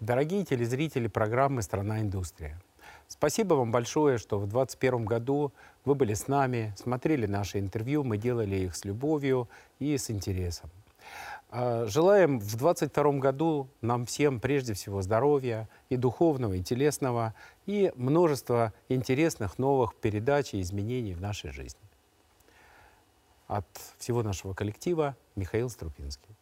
Дорогие телезрители программы «Страна индустрия», спасибо вам большое, что в 2021 году вы были с нами, смотрели наши интервью, мы делали их с любовью и с интересом. А, желаем в 2022 году нам всем прежде всего здоровья и духовного, и телесного, и множество интересных новых передач и изменений в нашей жизни. От всего нашего коллектива Михаил Струпинский.